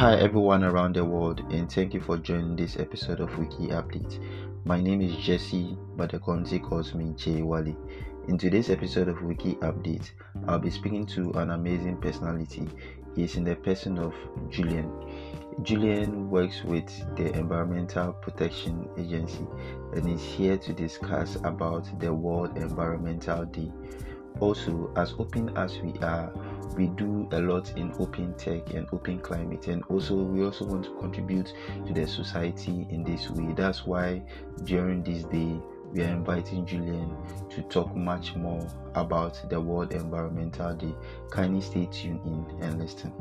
Hi, everyone around the world, and thank you for joining this episode of Wiki Update. My name is Jesse, but the community calls me Jay Wally. In today's episode of Wiki Update, I'll be speaking to an amazing personality. He is in the person of Julian. Julian works with the Environmental Protection Agency and is here to discuss about the World Environmental Day. Also, as open as we are, we do a lot in open tech and open climate and also we also want to contribute to the society in this way that's why during this day we are inviting Julian to talk much more about the World Environmental Day. Kindly stay tuned in and listen.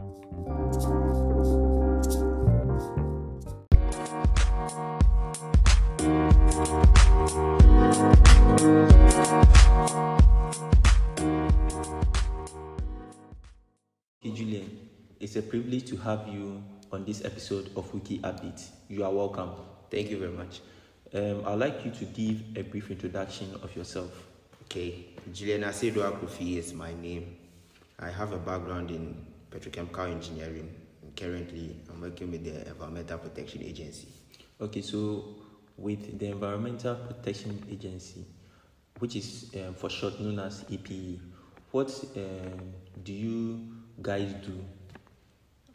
Hey Julian, it's a privilege to have you on this episode of Wiki Update. You are welcome. Thank you very much. Um, I'd like you to give a brief introduction of yourself. Okay, Julian Asedo Akufi is my name. I have a background in petrochemical engineering. And currently, I'm working with the Environmental Protection Agency. Okay, so with the Environmental Protection Agency, which is um, for short known as EPE, what um, do you guys do?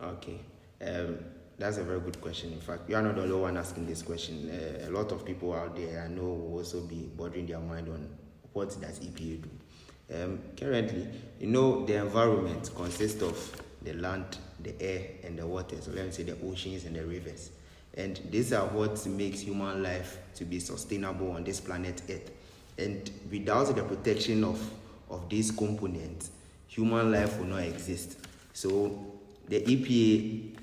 Okay, um, that's a very good question. In fact, you are not the only one asking this question. Uh, a lot of people out there I know will also be bothering their mind on what does EPA do. Um, currently, you know, the environment consists of the land, the air, and the water. So let me say the oceans and the rivers. And these are what makes human life to be sustainable on this planet Earth. And without the protection of, of these components, human life will not exist. So the EPA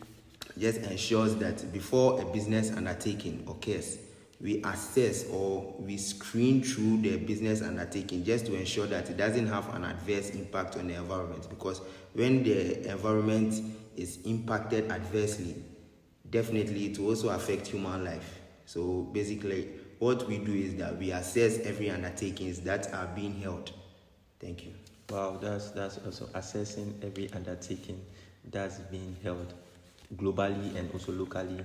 just ensures that before a business undertaking occurs, we assess or we screen through the business undertaking just to ensure that it doesn't have an adverse impact on the environment. Because when the environment is impacted adversely, definitely it will also affect human life. So basically, what we do is that we assess every undertakings that are being held. Thank you. Wow, that's that's also assessing every undertaking that's being held globally and also locally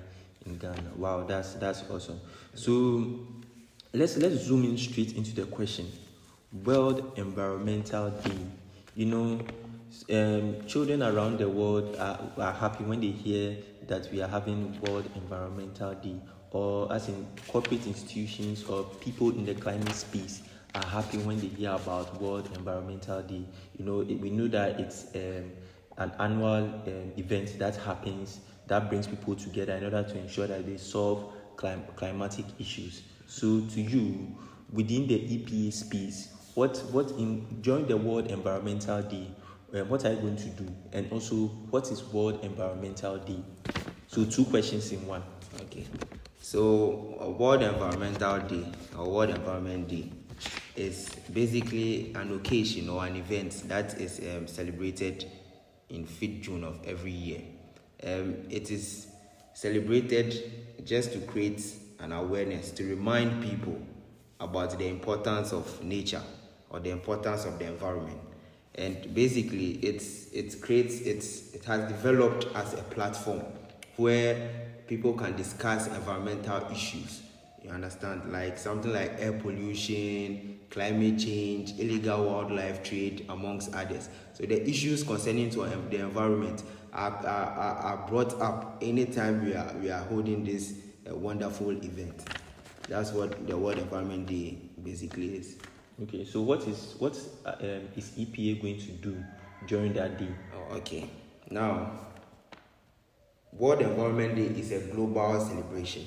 in Ghana. Wow, that's that's awesome. So let's let's zoom in straight into the question. World Environmental Day. You know, um, children around the world are, are happy when they hear that we are having World Environmental Day, or as in corporate institutions or people in the climate space are happy when they hear about World Environmental Day. You know, it, we know that it's um, an annual um, event that happens that brings people together in order to ensure that they solve clim- climatic issues. So, to you, within the EPA space, what what in during the World Environmental Day, um, what are you going to do? And also, what is World Environmental Day? So, two questions in one. Okay. So, World Environmental Day or World Environment Day is basically an occasion or an event that is um, celebrated in 5th June of every year. Um, it is celebrated just to create an awareness, to remind people about the importance of nature or the importance of the environment. And basically, it's, it creates, it's, it has developed as a platform where people can discuss environmental issues. You understand? Like something like air pollution, climate change, illegal wildlife trade, amongst others. So the issues concerning to the environment are, are, are brought up anytime we are, we are holding this uh, wonderful event. That's what the World Environment Day basically is. Okay, so what is what uh, um, is EPA going to do during that day? Oh, okay. Now, World Environment Day is a global celebration.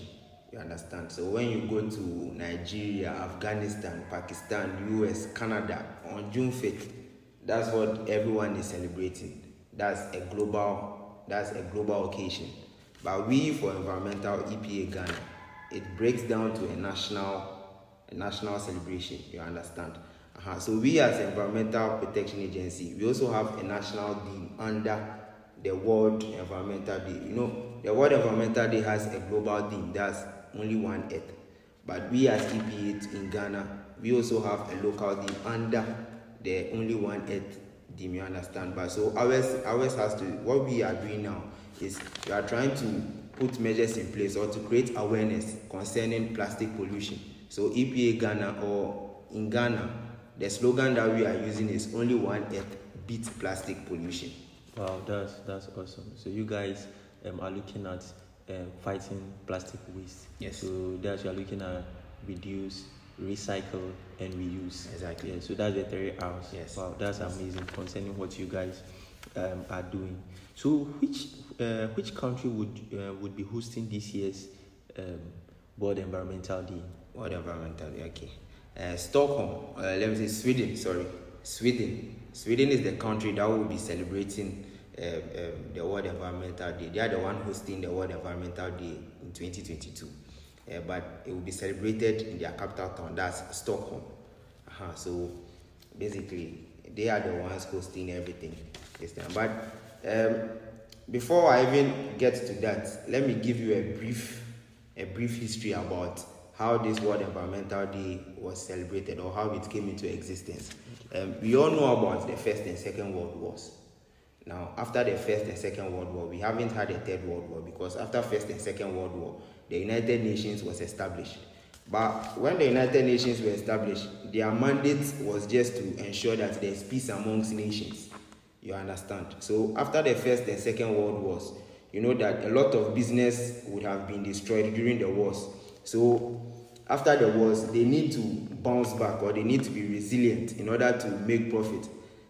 You understand? So when you go to Nigeria, Afghanistan, Pakistan, US, Canada on June 5th, that's what everyone is celebrating. That's a global that's a global occasion. But we for environmental EPA Ghana, it breaks down to a national a national celebration. You understand? Uh-huh. So we as Environmental Protection Agency, we also have a national theme under the World Environmental Day. You know, the World Environmental Day has a global theme. That's only one Earth. But we as EPA in Ghana, we also have a local theme under the only one Earth team. You understand? But so ours ours has to. What we are doing now is we are trying to put measures in place or to create awareness concerning plastic pollution. So EPA Ghana or in Ghana, the slogan that we are using is only one earth beat plastic pollution. Wow, that's that's awesome. So you guys um, are looking at um, fighting plastic waste. Yes. So that's you are looking at reduce, recycle, and reuse. Exactly. Yeah. So that's the three R's. Yes. Wow, that's amazing concerning what you guys um, are doing. So which uh, which country would uh, would be hosting this year's um, World Environmental Day? World Environmental Day, okay. Uh, Stockholm, uh, let me say Sweden, sorry. Sweden. Sweden is the country that will be celebrating uh, um, the World Environmental Day. They are the one hosting the World Environmental Day in 2022. Uh, but it will be celebrated in their capital town, that's Stockholm. Uh-huh. So basically, they are the ones hosting everything this time. But um, before I even get to that, let me give you a brief, a brief history about how this World Environmental Day was celebrated or how it came into existence. Um, we all know about the First and Second World Wars. Now, after the First and Second World War, we haven't had a Third World War because after First and Second World War, the United Nations was established. But when the United Nations were established, their mandate was just to ensure that there's peace amongst nations. You understand? So after the First and Second World Wars, you know that a lot of business would have been destroyed during the wars. So after the wars, they need to bounce back or they need to be resilient in order to make profit.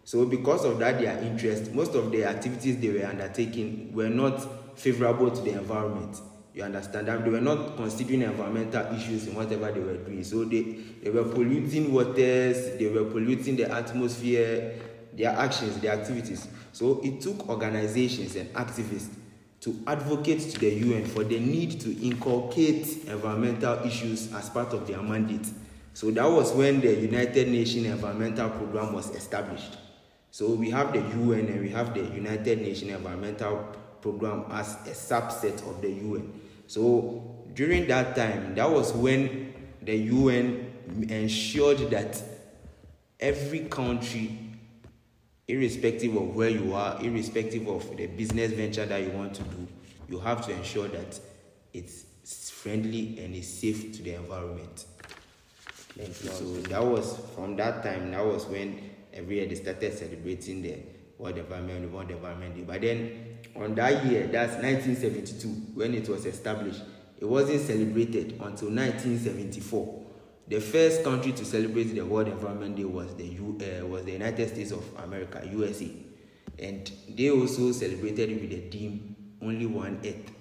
So because of that, their interest, most of the activities they were undertaking were not favorable to the environment. You understand that they were not considering environmental issues in whatever they were doing. So they, they were polluting waters, they were polluting the atmosphere, their actions, their activities. So it took organizations and activists to advocate to the UN for the need to inculcate environmental issues as part of their mandate. So that was when the United Nations Environmental Program was established. So we have the UN and we have the United Nations Environmental Program as a subset of the UN. So during that time, that was when the UN ensured that every country, irrespective of where you are, irrespective of the business venture that you want to do, you have to ensure that it's friendly and it's safe to the environment. Thank you. So that was from that time. That was when every year they started celebrating the World Environment, World Environment Day. But then on that year, that's 1972, when it was established, it wasn't celebrated until 1974. The first country to celebrate the World Environment Day was the U, uh, was the United States of America, USA, and they also celebrated it with the theme "Only One Earth."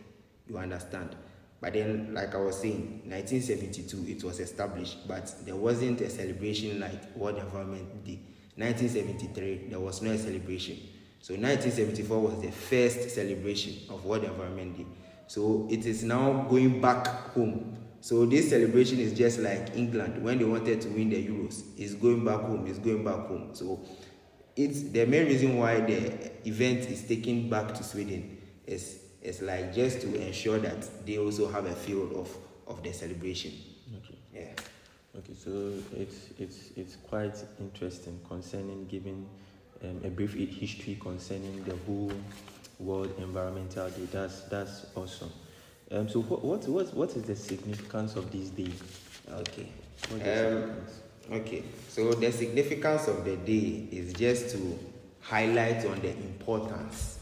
You understand? But then, like I was saying, 1972 it was established, but there wasn't a celebration like World Environment Day. 1973 there was no celebration. So 1974 was the first celebration of World Environment Day. So it is now going back home. So this celebration is just like England when they wanted to win the Euros. It's going back home. It's going back home. So it's the main reason why the event is taken back to Sweden is is like just to ensure that they also have a feel of of the celebration. Okay. Yeah. Okay, so it's it's it's quite interesting concerning giving um, a brief history concerning the whole World Environmental Day. That's that's awesome. Um, so what what what what is the significance of this day? Okay. Um. Okay, so the significance of the day is just to highlight on the importance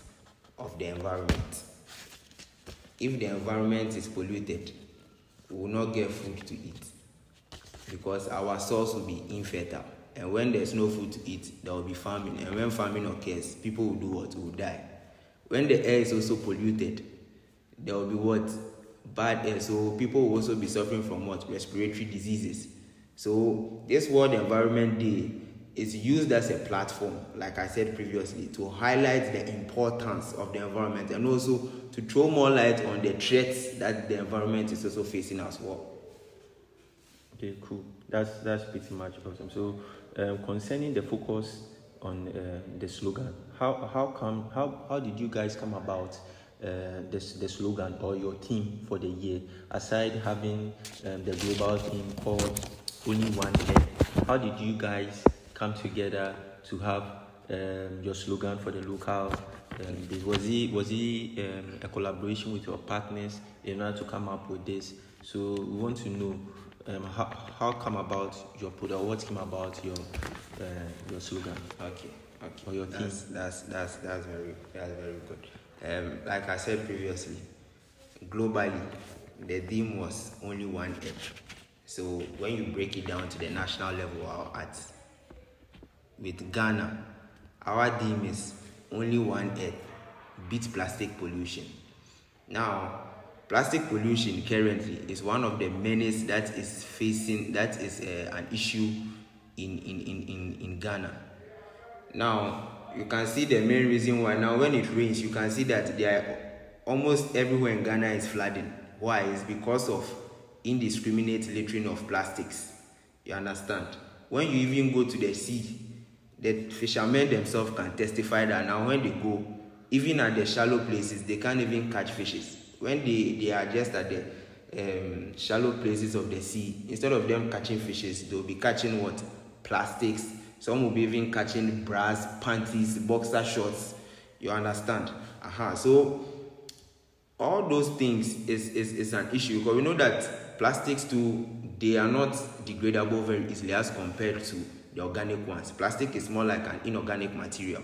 of the environment. If the environment is polluted, we will not get food to eat because our source will be infertile. And when there's no food to eat, there will be famine. And when famine occurs, people will do what? Will die. When the air is also polluted, there will be what? Bad air. So people will also be suffering from what? Respiratory diseases. So this World Environment Day is used as a platform, like I said previously, to highlight the importance of the environment and also to throw more light on the threats that the environment is also facing as well. Okay, cool. That's that's pretty much awesome. So, um, concerning the focus on uh, the slogan, how how come how how did you guys come about uh, this the slogan or your theme for the year? Aside having um, the global theme called "Only One Earth," how did you guys come together to have um, your slogan for the local um. Was it was it um, a collaboration with your partners in order to come up with this? So we want to know um, how how come about your product? What came about your uh, your slogan? Okay, okay. Or your that's, team. that's that's that's very that's very good. Um, like I said previously, globally, the theme was only one earth. So when you break it down to the national level, at with Ghana, our theme is only one earth, beat plastic pollution. Now, plastic pollution currently is one of the menace that is facing that is uh, an issue in, in, in, in, in Ghana. Now, you can see the main reason why now when it rains, you can see that there are almost everywhere in Ghana is flooding. Why? It's because of indiscriminate littering of plastics. You understand? When you even go to the sea, the fishermen themselves can testify that now when they go, even at the shallow places, they can't even catch fishes. When they, they are just at the um, shallow places of the sea, instead of them catching fishes, they'll be catching what? Plastics. Some will be even catching bras, panties, boxer shorts. You understand? Uh-huh. So all those things is, is, is an issue because we know that plastics too they are not degradable very easily as compared to the organic ones plastic is more like an inorganic material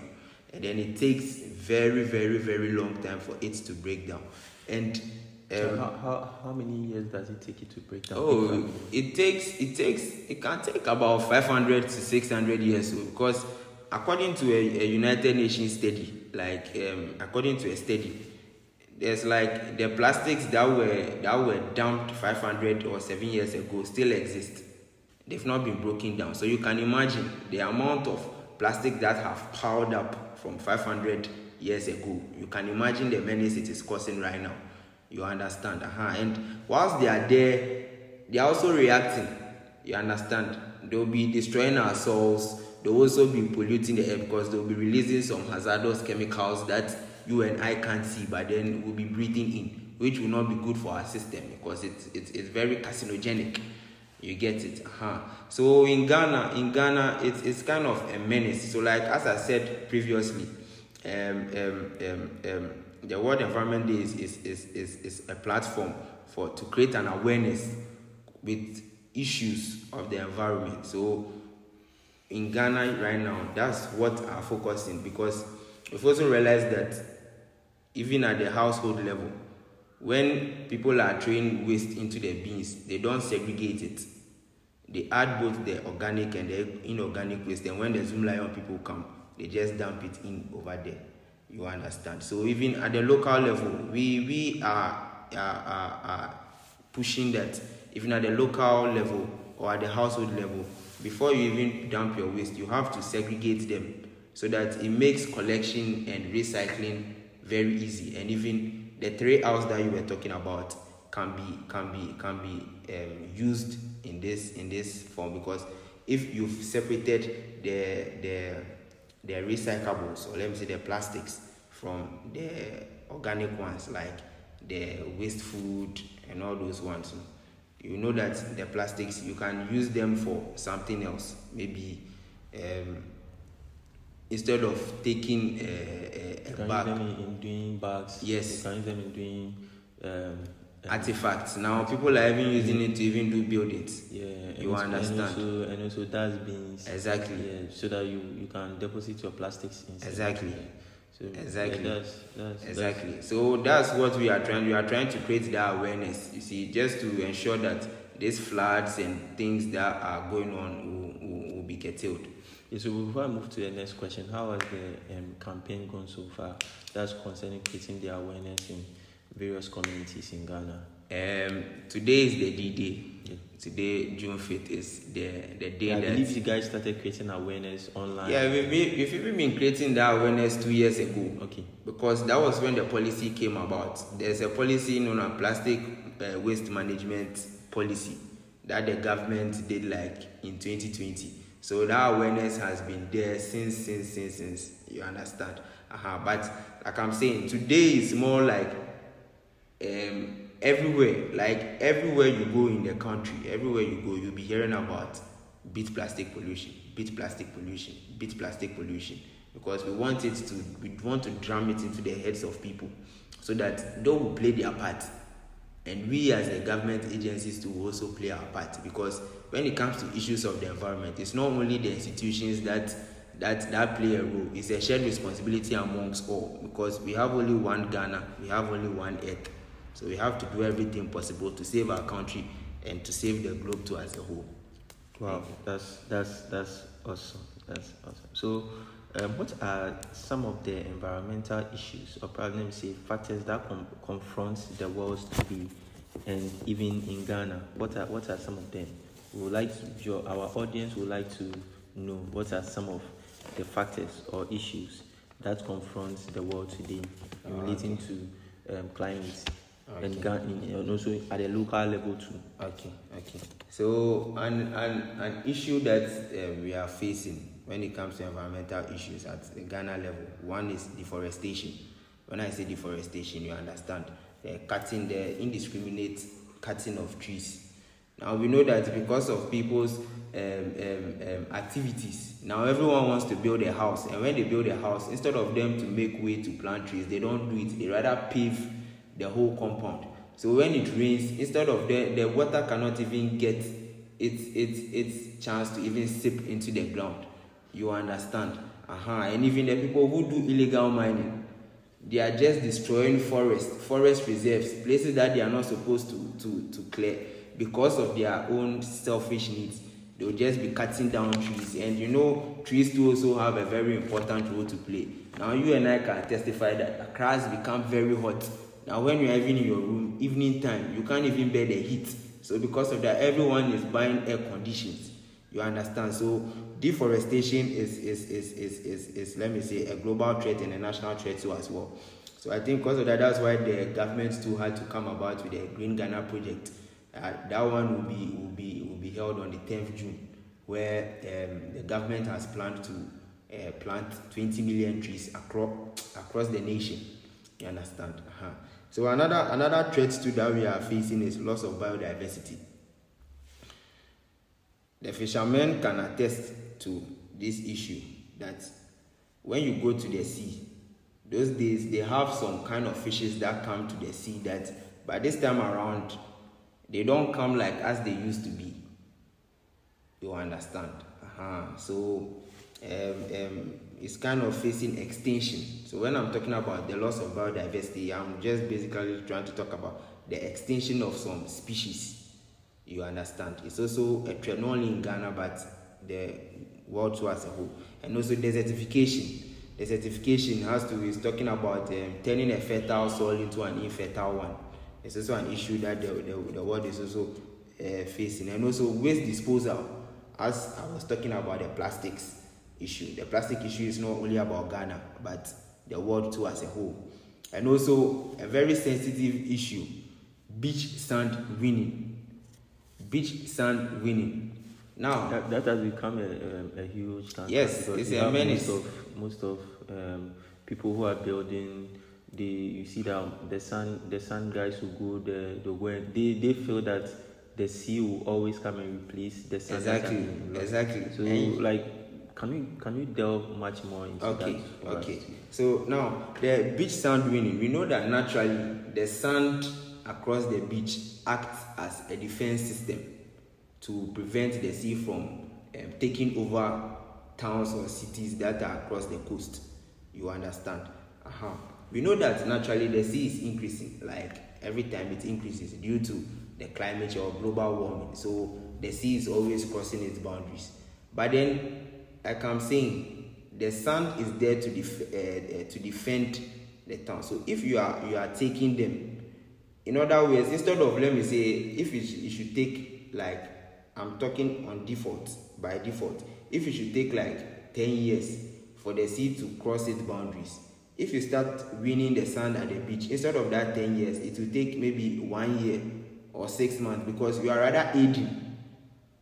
and then it takes very very very long time for it to break down and So um, how, how, how many years does it take you to break down? Oh, it takes it takes it can take about 500 to 600 years so, because according to a, a United Nations study, like um, according to a study, there's like the plastics that were that were dumped 500 or 7 years ago still exist. They've not been broken down. So you can imagine the amount of plastic that have piled up from 500 years ago. You can imagine the menace it is causing right now. You understand? Uh-huh. And whilst they are there, they are also reacting. You understand? They'll be destroying our souls. They'll also be polluting the air because they'll be releasing some hazardous chemicals that you and I can't see, but then we'll be breathing in, which will not be good for our system because it's it's, it's very carcinogenic. You get it? Uh-huh. So in Ghana, in Ghana, it's, it's kind of a menace. So like as I said previously, um, um, um, um, the World Environment Day is, is, is, is, is a platform for to create an awareness with issues of the environment. So in Ghana right now, that's what I'm focusing because we've also realized that even at the household level, when people are throwing waste into the bins, they don't segregate it. They add both the organic and the inorganic waste, and when the Zoomlion people come, they just dump it in over there. You understand? So even at the local level, we we are are, are, are pushing that even at the local level or at the household level, before you even dump your waste, you have to segregate them so that it makes collection and recycling very easy. And even the three R's that you were talking about can be can be can be um, used in this in this form because if you've separated the the the recyclables or let me say the plastics from the organic ones like the waste food and all those ones you know that the plastics you can use them for something else maybe um, instead of taking a, a, You can bag use them in, in doing bags. Yes. You can use them in doing um, artifacts now people are even using it to even do buildings Yeah, You also- understand. And also, and also dustbins. Exactly. Yeah, so that you, you can deposit your plastics inside. Exactly. Yeah. So Exactly. Yeah, that's, that's, Exactly. So that's what we are trying. We are trying to create that awareness. You see, just to ensure that these floods and things that are going on will, will, will be curtailed. Yeah, so before I move to the next question, how has the um, campaign gone so far? That's concerning creating the awareness in various communities in Ghana. Um, today is the D Day. Yeah. Today, June fifth, is the the day I that. believe you guys started creating awareness online. yeah, we, we, we've even been creating that awareness two years ago. Okay. because that was when the policy came about. There's a policy known as plastic uh, waste management policy that the government did like in 2020. So that awareness has been there since, since, since, since. You understand? Uh-huh. But like I'm saying, today is more like um, everywhere. Like everywhere you go in the country, everywhere you go, you'll be hearing about beat plastic pollution, beat plastic pollution, beat plastic pollution. because we want it to we want to drum it into the heads of people so that they will play their part and we as the government agencies to also play our part because when it comes to issues of the environment it's not only the institutions that that that play a role it's a shared responsibility amongst all because we have only one ghana we have only one earth so we have to do everything possible to save our country and to save the globe too as a whole wow that's that's that's awesome that's awesome so um, what are some of the environmental issues or problems, say factors that com- confront the world today and even in Ghana? What are what are some of them? We would like to, your, our audience would like to know what are some of the factors or issues that confront the world today relating to um, climate okay. and, Ghana, and also at a local level too. Okay, okay. So an an, an issue that uh, we are facing when it comes to environmental issues at the Ghana level. One is deforestation. When I say deforestation, you understand the cutting, the indiscriminate cutting of trees. Now we know that because of people's um, um, um, activities, now everyone wants to build a house, and when they build a house, instead of them to make way to plant trees, they don't do it. They rather pave the whole compound. So when it rains, instead of the the water cannot even get its its its chance to even seep into the ground. You understand? Uh-huh. And even the people who do illegal mining, they are just destroying forest, forest reserves, places that they are not supposed to, to, to clear because of their own selfish needs. They'll just be cutting down trees. And you know, trees do also have a very important role to play. Now you and I can testify that Accra has become very hot. Now when you're even in your room, evening time, you can't even bear the heat. So because of that, everyone is buying air conditions. You understand? So deforestation is, is, is, is, is, is, let me say, a global threat and a national threat too as well. So I think because of that, that's why the government too had to come about with the Green Ghana project. Uh, that one will be will be will be held on the 10th June, where um, the government has planned to uh, plant 20 million trees across across the nation. You understand? Uh-huh. So another another threat too that we are facing is loss of biodiversity. The fishermen can attest to this issue that when you go to the sea, those days they have some kind of fishes that come to the sea that by this time around they don't come like as they used to be. You understand? Uh-huh. So um, um, it's kind of facing extinction. So when I'm talking about the loss of biodiversity, I'm just basically trying to talk about the extinction of some species. You understand? It's also a trend not only in Ghana but the world tour as a whole. And also desertification. Desertification has to is talking about um, turning a fertile soil into an infertile one. It's also an issue that the, the, the world is also uh, facing. And also waste disposal, as I was talking about the plastics issue. The plastic issue is not only about Ghana, but the world too as a whole. And also a very sensitive issue, beach sand winning. Beach sand winning now that, that has become a, a, a huge concern. Yes, it's a menace. Most of, most of um, people who are building, they you see that the sun the sun guys who go there, they go they, they feel that the sea will always come and replace the sun. Exactly, exactly. So and like, can you can we delve much more into okay, that? Okay, okay. So now the beach sand winning, we know that naturally the sand across the beach acts as a defense system to prevent the sea from um, taking over towns or cities that are across the coast. You understand? Uh-huh. We know that naturally the sea is increasing, like every time it increases due to the climate or global warming. So the sea is always crossing its boundaries. But then, like I'm saying, the sand is there to def- uh, uh, to defend the town. So if you are you are taking them, in other words, instead of let me say, if you, you should take like I'm talking on default, by default. If it should take like 10 years for the sea to cross its boundaries, if you start winning the sand at the beach, instead of that 10 years, it will take maybe one year or six months because you are rather aiding.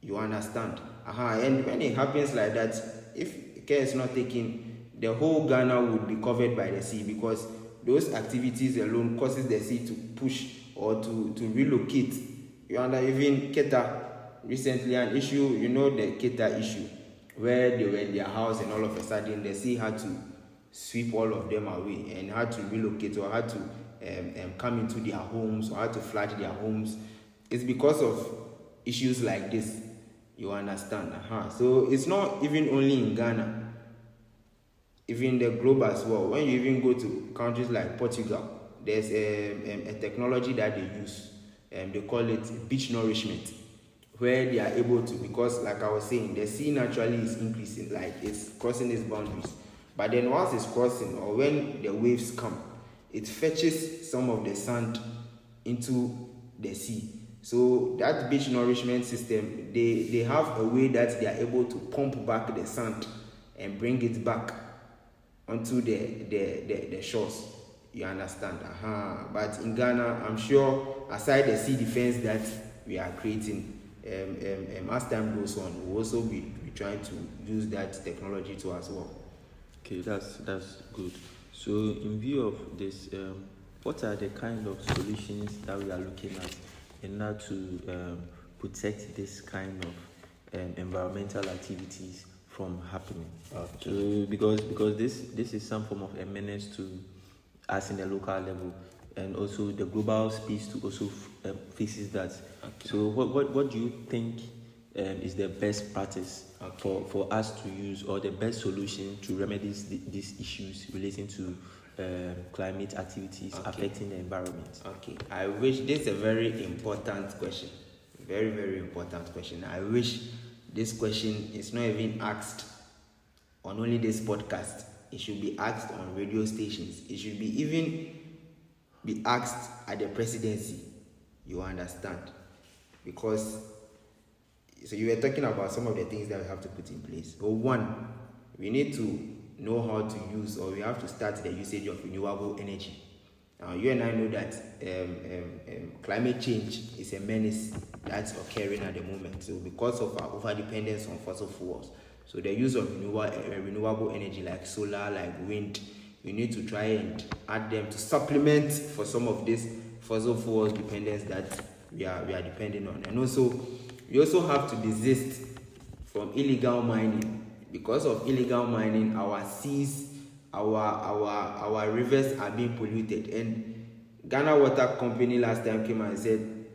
You understand? Uh-huh. And when it happens like that, if care is not taken, the whole Ghana would be covered by the sea because those activities alone causes the sea to push or to, to relocate. You understand? Even Keta recently an issue, you know, the Keta issue. where they were in their house and all of a sudden the sea had to sweep all of them away and had to relocate or had to um, um, come into their homes or had to flood their homes. It's because of issues like this. You understand? Uh-huh. So it's not even only in Ghana, even the globe as well. When you even go to countries like Portugal, there's a, a, a technology that they use. Um, they call it beach nourishment, where they are able to, because like I was saying, the sea naturally is increasing, like it's crossing its boundaries. But then once it's crossing, or when the waves come, it fetches some of the sand into the sea. So that beach nourishment system, they, they have a way that they are able to pump back the sand and bring it back onto the, the, the, the shores. You understand? Uh-huh. But in Ghana, I'm sure aside the sea defense that we are creating, um, um, um, as time goes on, we'll also be, be trying to use that technology to as well. Okay, that's that's good. So, in view of this, um, what are the kind of solutions that we are looking at in order to um, protect this kind of um, environmental activities from happening? Okay. So, because because this this is some form of a menace to us in the local level, and also the global space to also uh, faces that. Okay. So, what, what what do you think um, is the best practice okay. for, for us to use or the best solution to remedy these issues relating to um, climate activities okay. affecting the environment? Okay, I wish this is a very important question. Very, very important question. I wish this question is not even asked on only this podcast. It should be asked on radio stations. It should be even be asked at the presidency. You understand? Because so you were talking about some of the things that we have to put in place. But one, we need to know how to use or we have to start the usage of renewable energy. Now, you and I know that um, um, um, climate change is a menace that's occurring at the moment. So, because of our over dependence on fossil fuels, so the use of renewable, uh, renewable energy like solar, like wind, we need to try and add them to supplement for some of this fossil fuels dependence that we are we are depending on, and also we also have to desist from illegal mining. Because of illegal mining, our seas, our our our rivers are being polluted. And Ghana Water Company last time came and said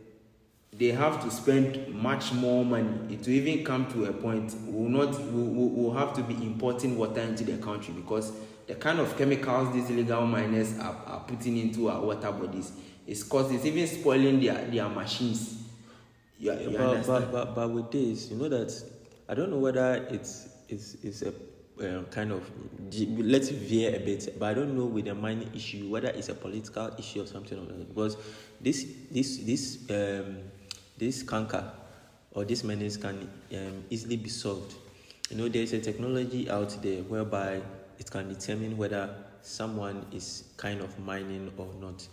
they have to spend much more money. It will even come to a point we will not we will, will have to be importing water into the country because the kind of chemicals these illegal miners are, are putting into our water bodies is cause it's even spoiling their, their machines you, you but, but, but, but with this, you know that I don't know whether it's it's, it's a uh, kind of let's veer a bit, but I don't know with the mining issue whether it's a political issue or something that. Because this this this um, this canker or this menace can um, easily be solved. You know, there is a technology out there whereby it can determine whether someone is kind of mining or not.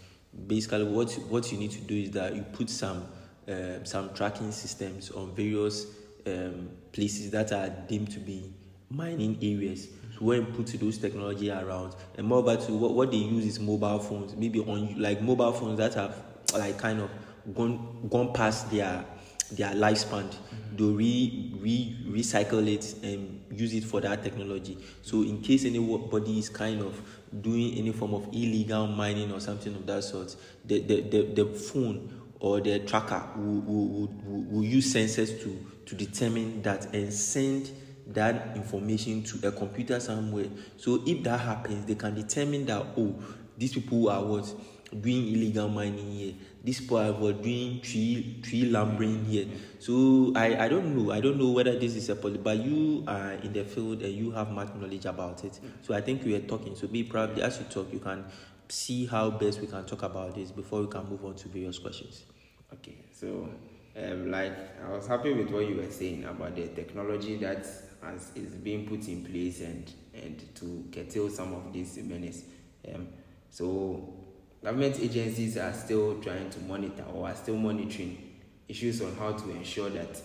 Basically, what what you need to do is that you put some um, some tracking systems on various um, places that are deemed to be mining areas. So when put those technology around, and more to what, what they use is mobile phones, maybe on like mobile phones that have like kind of gone gone past their their lifespan. Mm-hmm. They re, re recycle it and use it for that technology. So in case anybody is kind of doing any form of illegal mining or something of that sort, the the, the, the phone or the tracker will, will, will, will use sensors to, to determine that and send that information to a computer somewhere. So if that happens, they can determine that oh, these people are what doing illegal mining here. These people are what doing tree tree lumbering here. So I, I don't know. I don't know whether this is a policy, but you are in the field and you have much knowledge about it. So I think we are talking. So be probably as you talk, you can see how best we can talk about this before we can move on to various questions. Okay, so um, like I was happy with what you were saying about the technology that has, is being put in place and and to curtail some of these menace. Um, so government agencies are still trying to monitor or are still monitoring issues on how to ensure that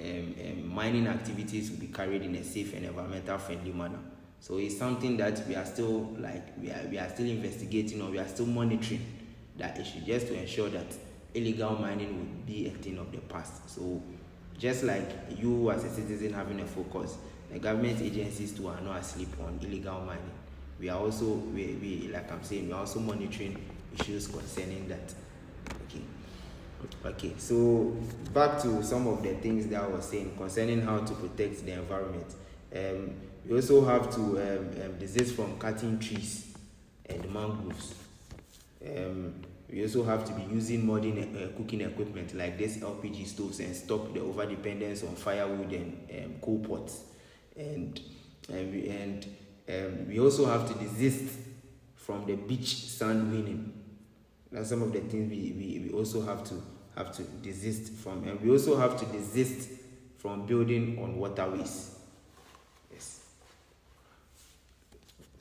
um, um, mining activities will be carried in a safe and environmental friendly manner. So it's something that we are still like we are we are still investigating or we are still monitoring that issue just to ensure that illegal mining would be a thing of the past. So just like you as a citizen having a focus the government agencies too are not asleep on illegal mining. We are also, we, we like I'm saying, we are also monitoring issues concerning that. Okay. Okay, so back to some of the things that I was saying concerning how to protect the environment. Um, we also have to um, um, desist from cutting trees and mangroves. Um, we also have to be using modern uh, cooking equipment like this LPG stoves and stop the over dependence on firewood and um, coal pots. And and we, and um, we also have to desist from the beach sand winning. That's some of the things we, we, we also have to have to desist from, and we also have to desist from building on waterways.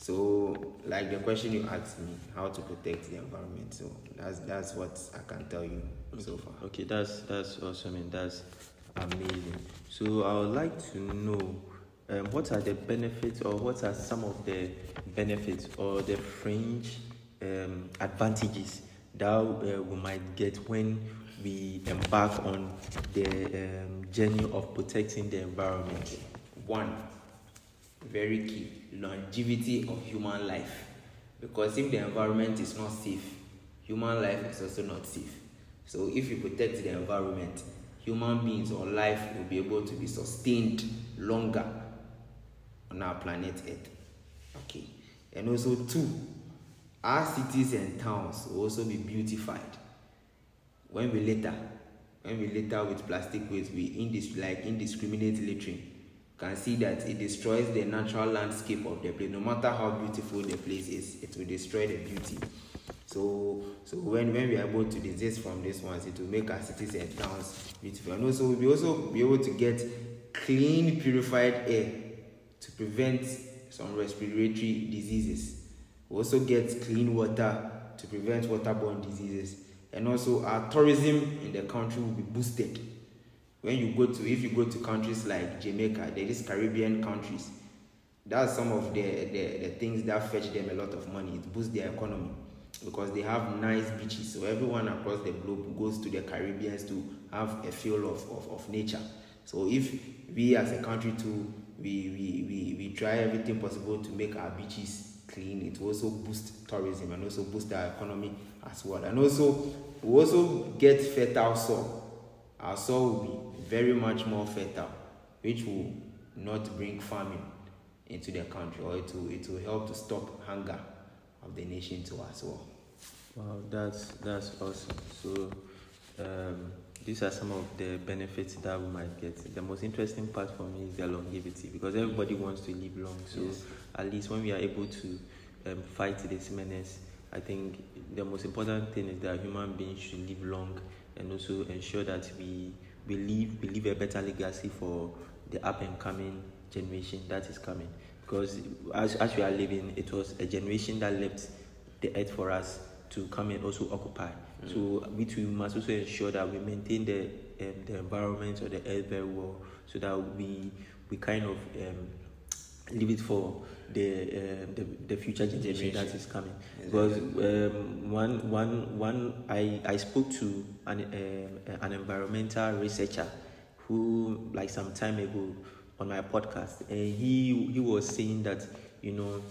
So, like the question you asked me, how to protect the environment. So that's that's what I can tell you so far. Okay, that's that's awesome and that's amazing. So I would like to know um, what are the benefits or what are some of the benefits or the fringe um, advantages that uh, we might get when we embark on the um, journey of protecting the environment. One, very key longevity of human life. Because if the environment is not safe human life is also not safe. So if you protect the environment human beings or life will be able to be sustained longer on our planet earth. Okay. And also two our cities and towns will also be beautified. When we litter when we litter with plastic waste we indis- like indiscriminate littering can see that it destroys the natural landscape of the place. No matter how beautiful the place is, it will destroy the beauty. So, so when, when we are able to desist from these ones, it will make our cities and towns beautiful. And also, we'll also be able to get clean, purified air to prevent some respiratory diseases. We also get clean water to prevent waterborne diseases. And also, our tourism in the country will be boosted when you go to if you go to countries like jamaica there is caribbean countries that's some of the, the, the things that fetch them a lot of money. It boosts their economy because they have nice beaches. So everyone across the globe goes to the caribbeans to have a feel of, of, of nature. So if we as a country too we, we, we, we try everything possible to make our beaches clean it also boost tourism and also boost our economy as well. And also we also get fertile soil. Our soil will be very much more fertile, which will not bring famine into the country, or it will, it will help to stop hunger of the nation to as well. Wow, that's that's awesome. So, um, these are some of the benefits that we might get. The most interesting part for me is the longevity because everybody wants to live long. So, yes. at least when we are able to um, fight this menace, I think the most important thing is that human beings should live long and also ensure that we we leave we leave a better legacy for the up and coming generation that is coming. Because as, as we are living, it was a generation that left the earth for us to come and also occupy. Mm. So we too must also ensure that we maintain the um, the environment or the earth very well, so that we we kind of um, leave it for the, uh, the the future generation that is coming. Because um, one one one I I spoke to an uh, an environmental researcher who like some time ago on my podcast, and he he was saying that you know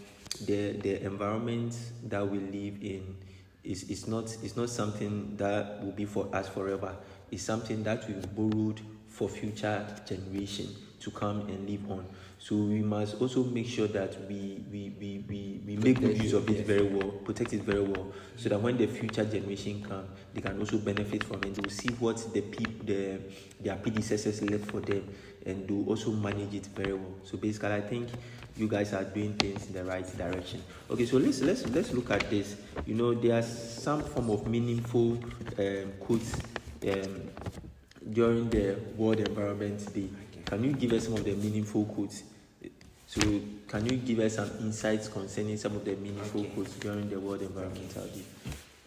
the the environment that we live in is is not is not something that will be for us forever. It's something that we borrowed for future generation to come and live on. So we must also make sure that we we, we, we, we make good use of it very well, protect it very well, so that when the future generation come, they can also benefit from it. Will see what the people the their predecessors left for them, and do also manage it very well. So basically, I think you guys are doing things in the right direction. Okay, so let's let's let's look at this. You know, there are some form of meaningful um, quotes um, during the World Environment Day. Can you give us some of the meaningful quotes? So, can you give us some insights concerning some of the meaningful okay. quotes during the World Environmental Day?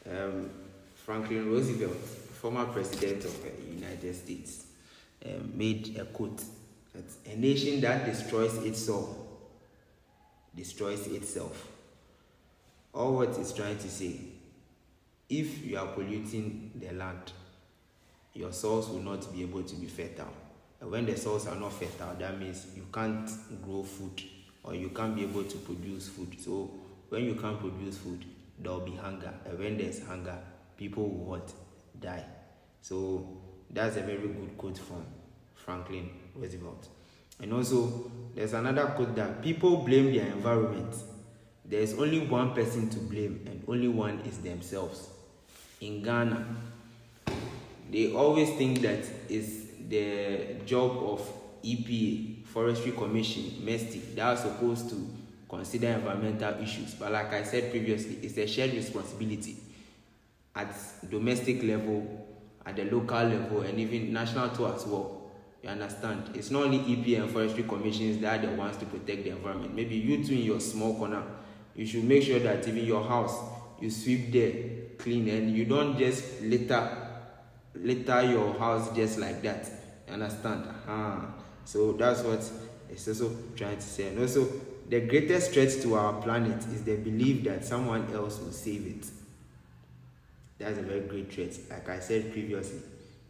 Um, Franklin Roosevelt, former president of the United States, um, made a quote that a nation that destroys itself destroys itself. All what it's trying to say, if you are polluting the land, your soils will not be able to be fed fertile. When the soils are not fertile, that means you can't grow food or you can't be able to produce food. So when you can't produce food, there will be hunger. And when there's hunger, people will what? Die. So that's a very good quote from Franklin Roosevelt. And also, there's another quote that people blame their environment. There's only one person to blame, and only one is themselves. In Ghana, they always think that it's the job of EPA, Forestry Commission, MESTI, that are supposed to consider environmental issues. But like I said previously, it's a shared responsibility at domestic level, at the local level, and even national too as well. You understand? It's not only EPA and forestry commissions that are the ones to protect the environment. Maybe you too in your small corner, you should make sure that even your house, you sweep there clean and you don't just litter litter your house just like that. You understand? Uh-huh. So that's what it's also trying to say. And also, the greatest threat to our planet is the belief that someone else will save it. That's a very great threat. Like I said previously,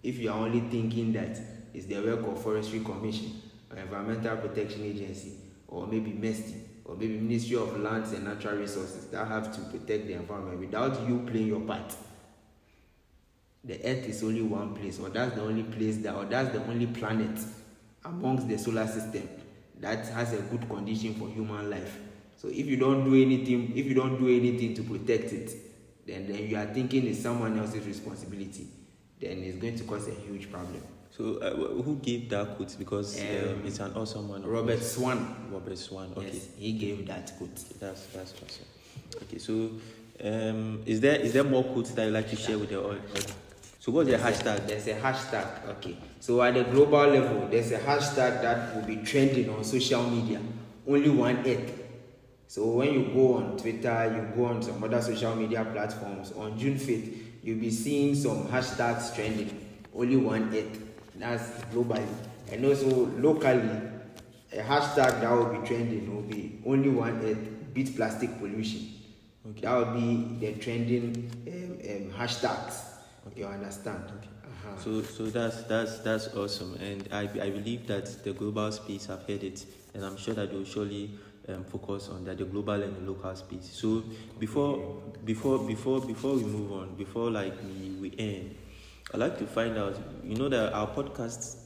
if you are only thinking that it's the work of Forestry Commission or Environmental Protection Agency or maybe MESTI or maybe Ministry of Lands and Natural Resources that have to protect the environment without you playing your part. The Earth is only one place, or that's the only place that, or that's the only planet amongst the solar system that has a good condition for human life. So if you don't do anything, if you don't do anything to protect it, then, then you are thinking it's someone else's responsibility. Then it's going to cause a huge problem. So, uh, who gave that quote? Because um, um, it's an awesome one. Robert Swan. Robert Swan. Okay. Yes, he gave that quote. That's that's awesome. Okay, so um, is there is there more quotes that you like to share with the audience? So what's the hashtag? there's a hashtag. Okay. So at the global level, there's a hashtag that will be trending on social media. Only one Earth. So when you go on Twitter, you go on some other social media platforms. On June 5th, you'll be seeing some hashtags trending. Only one Earth. That's globally. And also locally, a hashtag that will be trending will be only one earth beat plastic pollution. Okay. That will be the trending um, um, hashtags. Okay. You understand? Okay. Uh-huh. So, so that's that's that's awesome, and I, I believe that the global space have heard it, and I'm sure that they will surely um, focus on that the global and the local space. So before before before before we move on, before like we we end, I'd like to find out, you know, that our podcast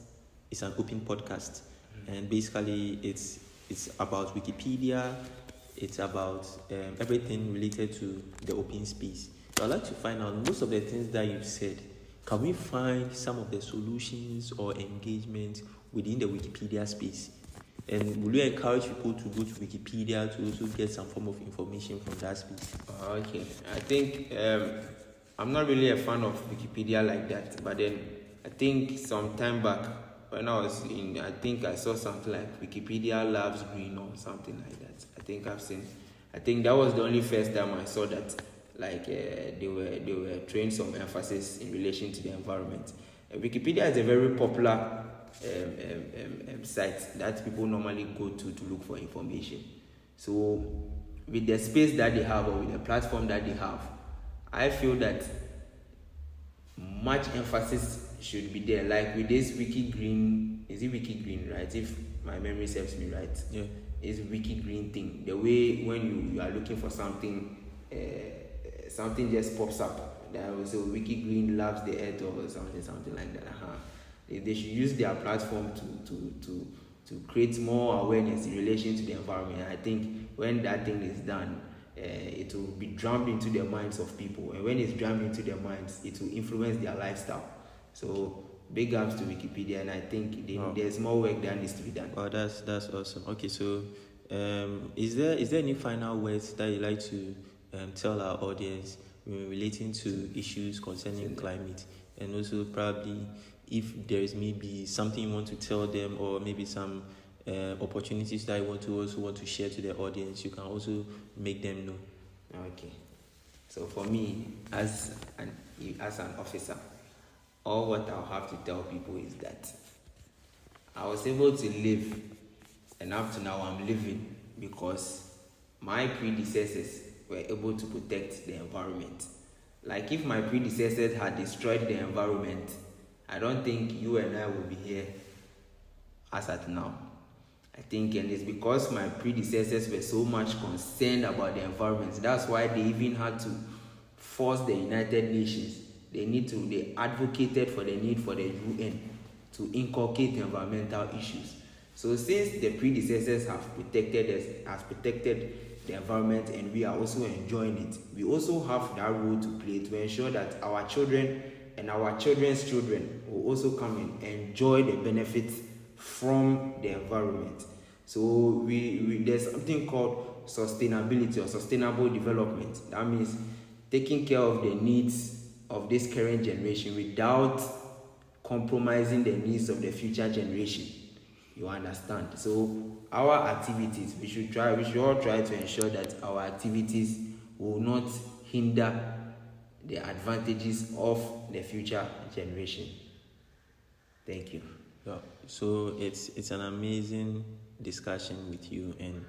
is an open podcast, mm-hmm. and basically it's it's about Wikipedia, it's about um, everything related to the open space. So I'd like to find out most of the things that you've said. Can we find some of the solutions or engagement within the Wikipedia space? And will you encourage people to go to Wikipedia to also get some form of information from that space? Okay, I think um, I'm not really a fan of Wikipedia like that, but then I think some time back when I was in, I think I saw something like Wikipedia loves green or something like that. I think I've seen. I think that was the only first time I saw that, like uh, they were they were throwing some emphasis in relation to the environment. Uh, Wikipedia is a very popular um, um, um, um, site that people normally go to to look for information. So, with the space that they have or with the platform that they have, I feel that much emphasis should be there. Like with this Wiki Green, is it Wiki Green, right? If my memory serves me right, yeah, it's Wiki Green thing. The way when you, you are looking for something, uh, something just pops up. That was a Wiki Green loves the earth or something, something like that. Uh-huh. They, they should use their platform to to to to create more awareness in relation to the environment. I think when that thing is done, uh, it will be drummed into the minds of people. And when it's drummed into their minds, it will influence their lifestyle. So big ups to Wikipedia, and I think they, oh. there's more work that needs to be done. Oh, that's that's awesome. Okay, so um, is there is there any final words that you like to um, tell our audience relating to issues concerning climate, and also probably if there is maybe something you want to tell them, or maybe some uh, opportunities that you want to also want to share to the audience, you can also make them know. Okay. So for me, as an as an officer, all what I'll have to tell people is that I was able to live, and up to now I'm living because my predecessors were able to protect the environment. Like if my predecessors had destroyed the environment, I don't think you and I will be here as at now. I think, and it's because my predecessors were so much concerned about the environment. That's why they even had to force the United Nations. They need to. They advocated for the need for the UN to inculcate environmental issues. So since the predecessors have protected us, has protected the environment, and we are also enjoying it, we also have that role to play to ensure that our children and our children's children will also come and enjoy the benefits from the environment. So we, we there's something called sustainability or sustainable development. That means taking care of the needs of this current generation without compromising the needs of the future generation. You understand? So our activities, we should try, we should all try to ensure that our activities will not hinder the advantages of the future generation. Thank you. Yeah. So it's it's an amazing discussion with you, and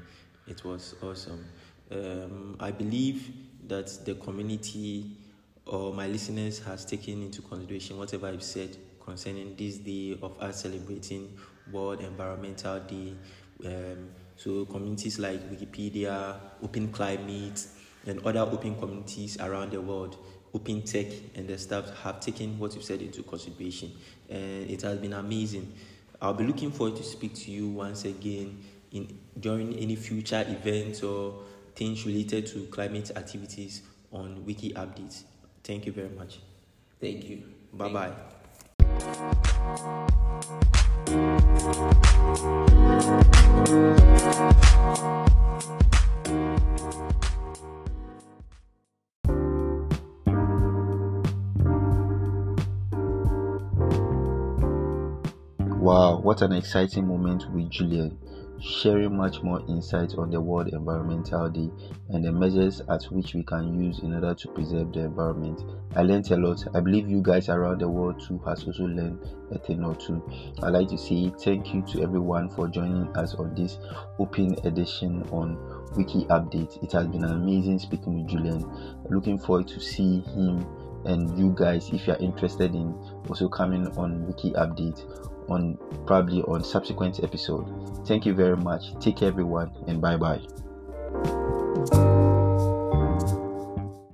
it was awesome. Um, I believe that the community or my listeners has taken into consideration whatever I've said concerning this day of us celebrating World Environmental Day. Um, so communities like Wikipedia, Open Climate, and other open communities around the world, Open Tech and the staff have taken what you've said into consideration, and it has been amazing. I'll be looking forward to speak to you once again in during any future events or things related to climate activities on Wiki Updates. Thank you very much. Thank you. Bye bye. Wow, what an exciting moment with Julian, sharing much more insights on the World Environmental Day and the measures at which we can use in order to preserve the environment. I learned a lot. I believe you guys around the world too has also learned a thing or two. I'd like to say thank you to everyone for joining us on this open edition on Wiki Update. It has been amazing speaking with Julian. Looking forward to see him and you guys if you are interested in also coming on Wiki Update on probably on subsequent episode. Thank you very much. Take care everyone and bye bye.